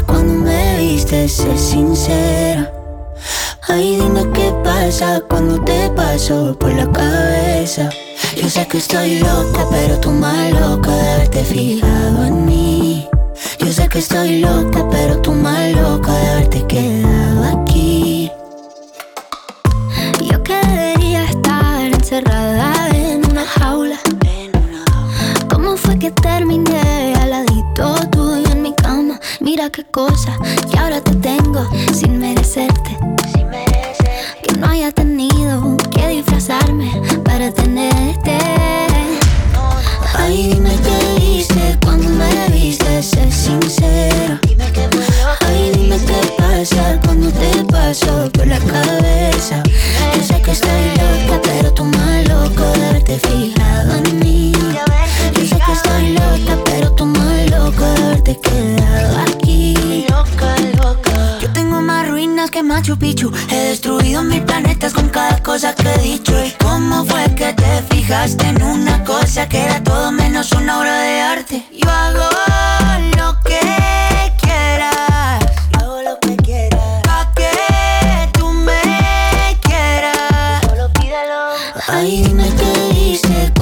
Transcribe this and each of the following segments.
cuando me viste, sé sincera. Ay, dime qué pasa cuando te paso por la cabeza. Yo sé que estoy loca, pero tú más loca de haberte fijado en mí. Yo sé que estoy loca, pero tú más loca de haberte quedado aquí. Mira qué cosa, y ahora te tengo sin merecerte. Que no haya tenido que disfrazarme para tenerte. Ay, dime qué hice cuando me viste, sé sincera. Ay, dime qué pasa cuando te paso por la cabeza. Yo sé que estoy loca, pero tú más loco de haberte fijado He destruido mil planetas con cada cosa que he dicho. ¿Y cómo fue que te fijaste en una cosa que era todo menos una obra de arte? Yo hago lo que quieras. Hago lo que quieras. Pa' que tú me quieras. Solo pídelo. Ay, dime qué hice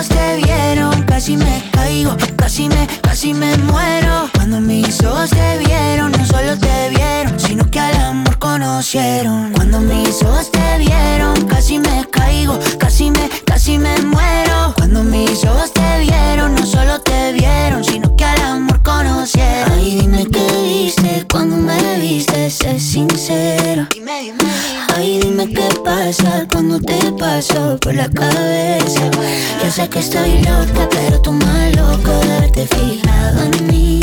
te vieron, casi me caigo, casi me, casi me muero. Cuando mis ojos te vieron, no solo te vieron, sino que al amor conocieron. Cuando mis ojos te sincera. Ay, dime qué pasa cuando te paso por la cabeza. Yo sé que estoy loca, pero tú más loco de haberte fijado en mí.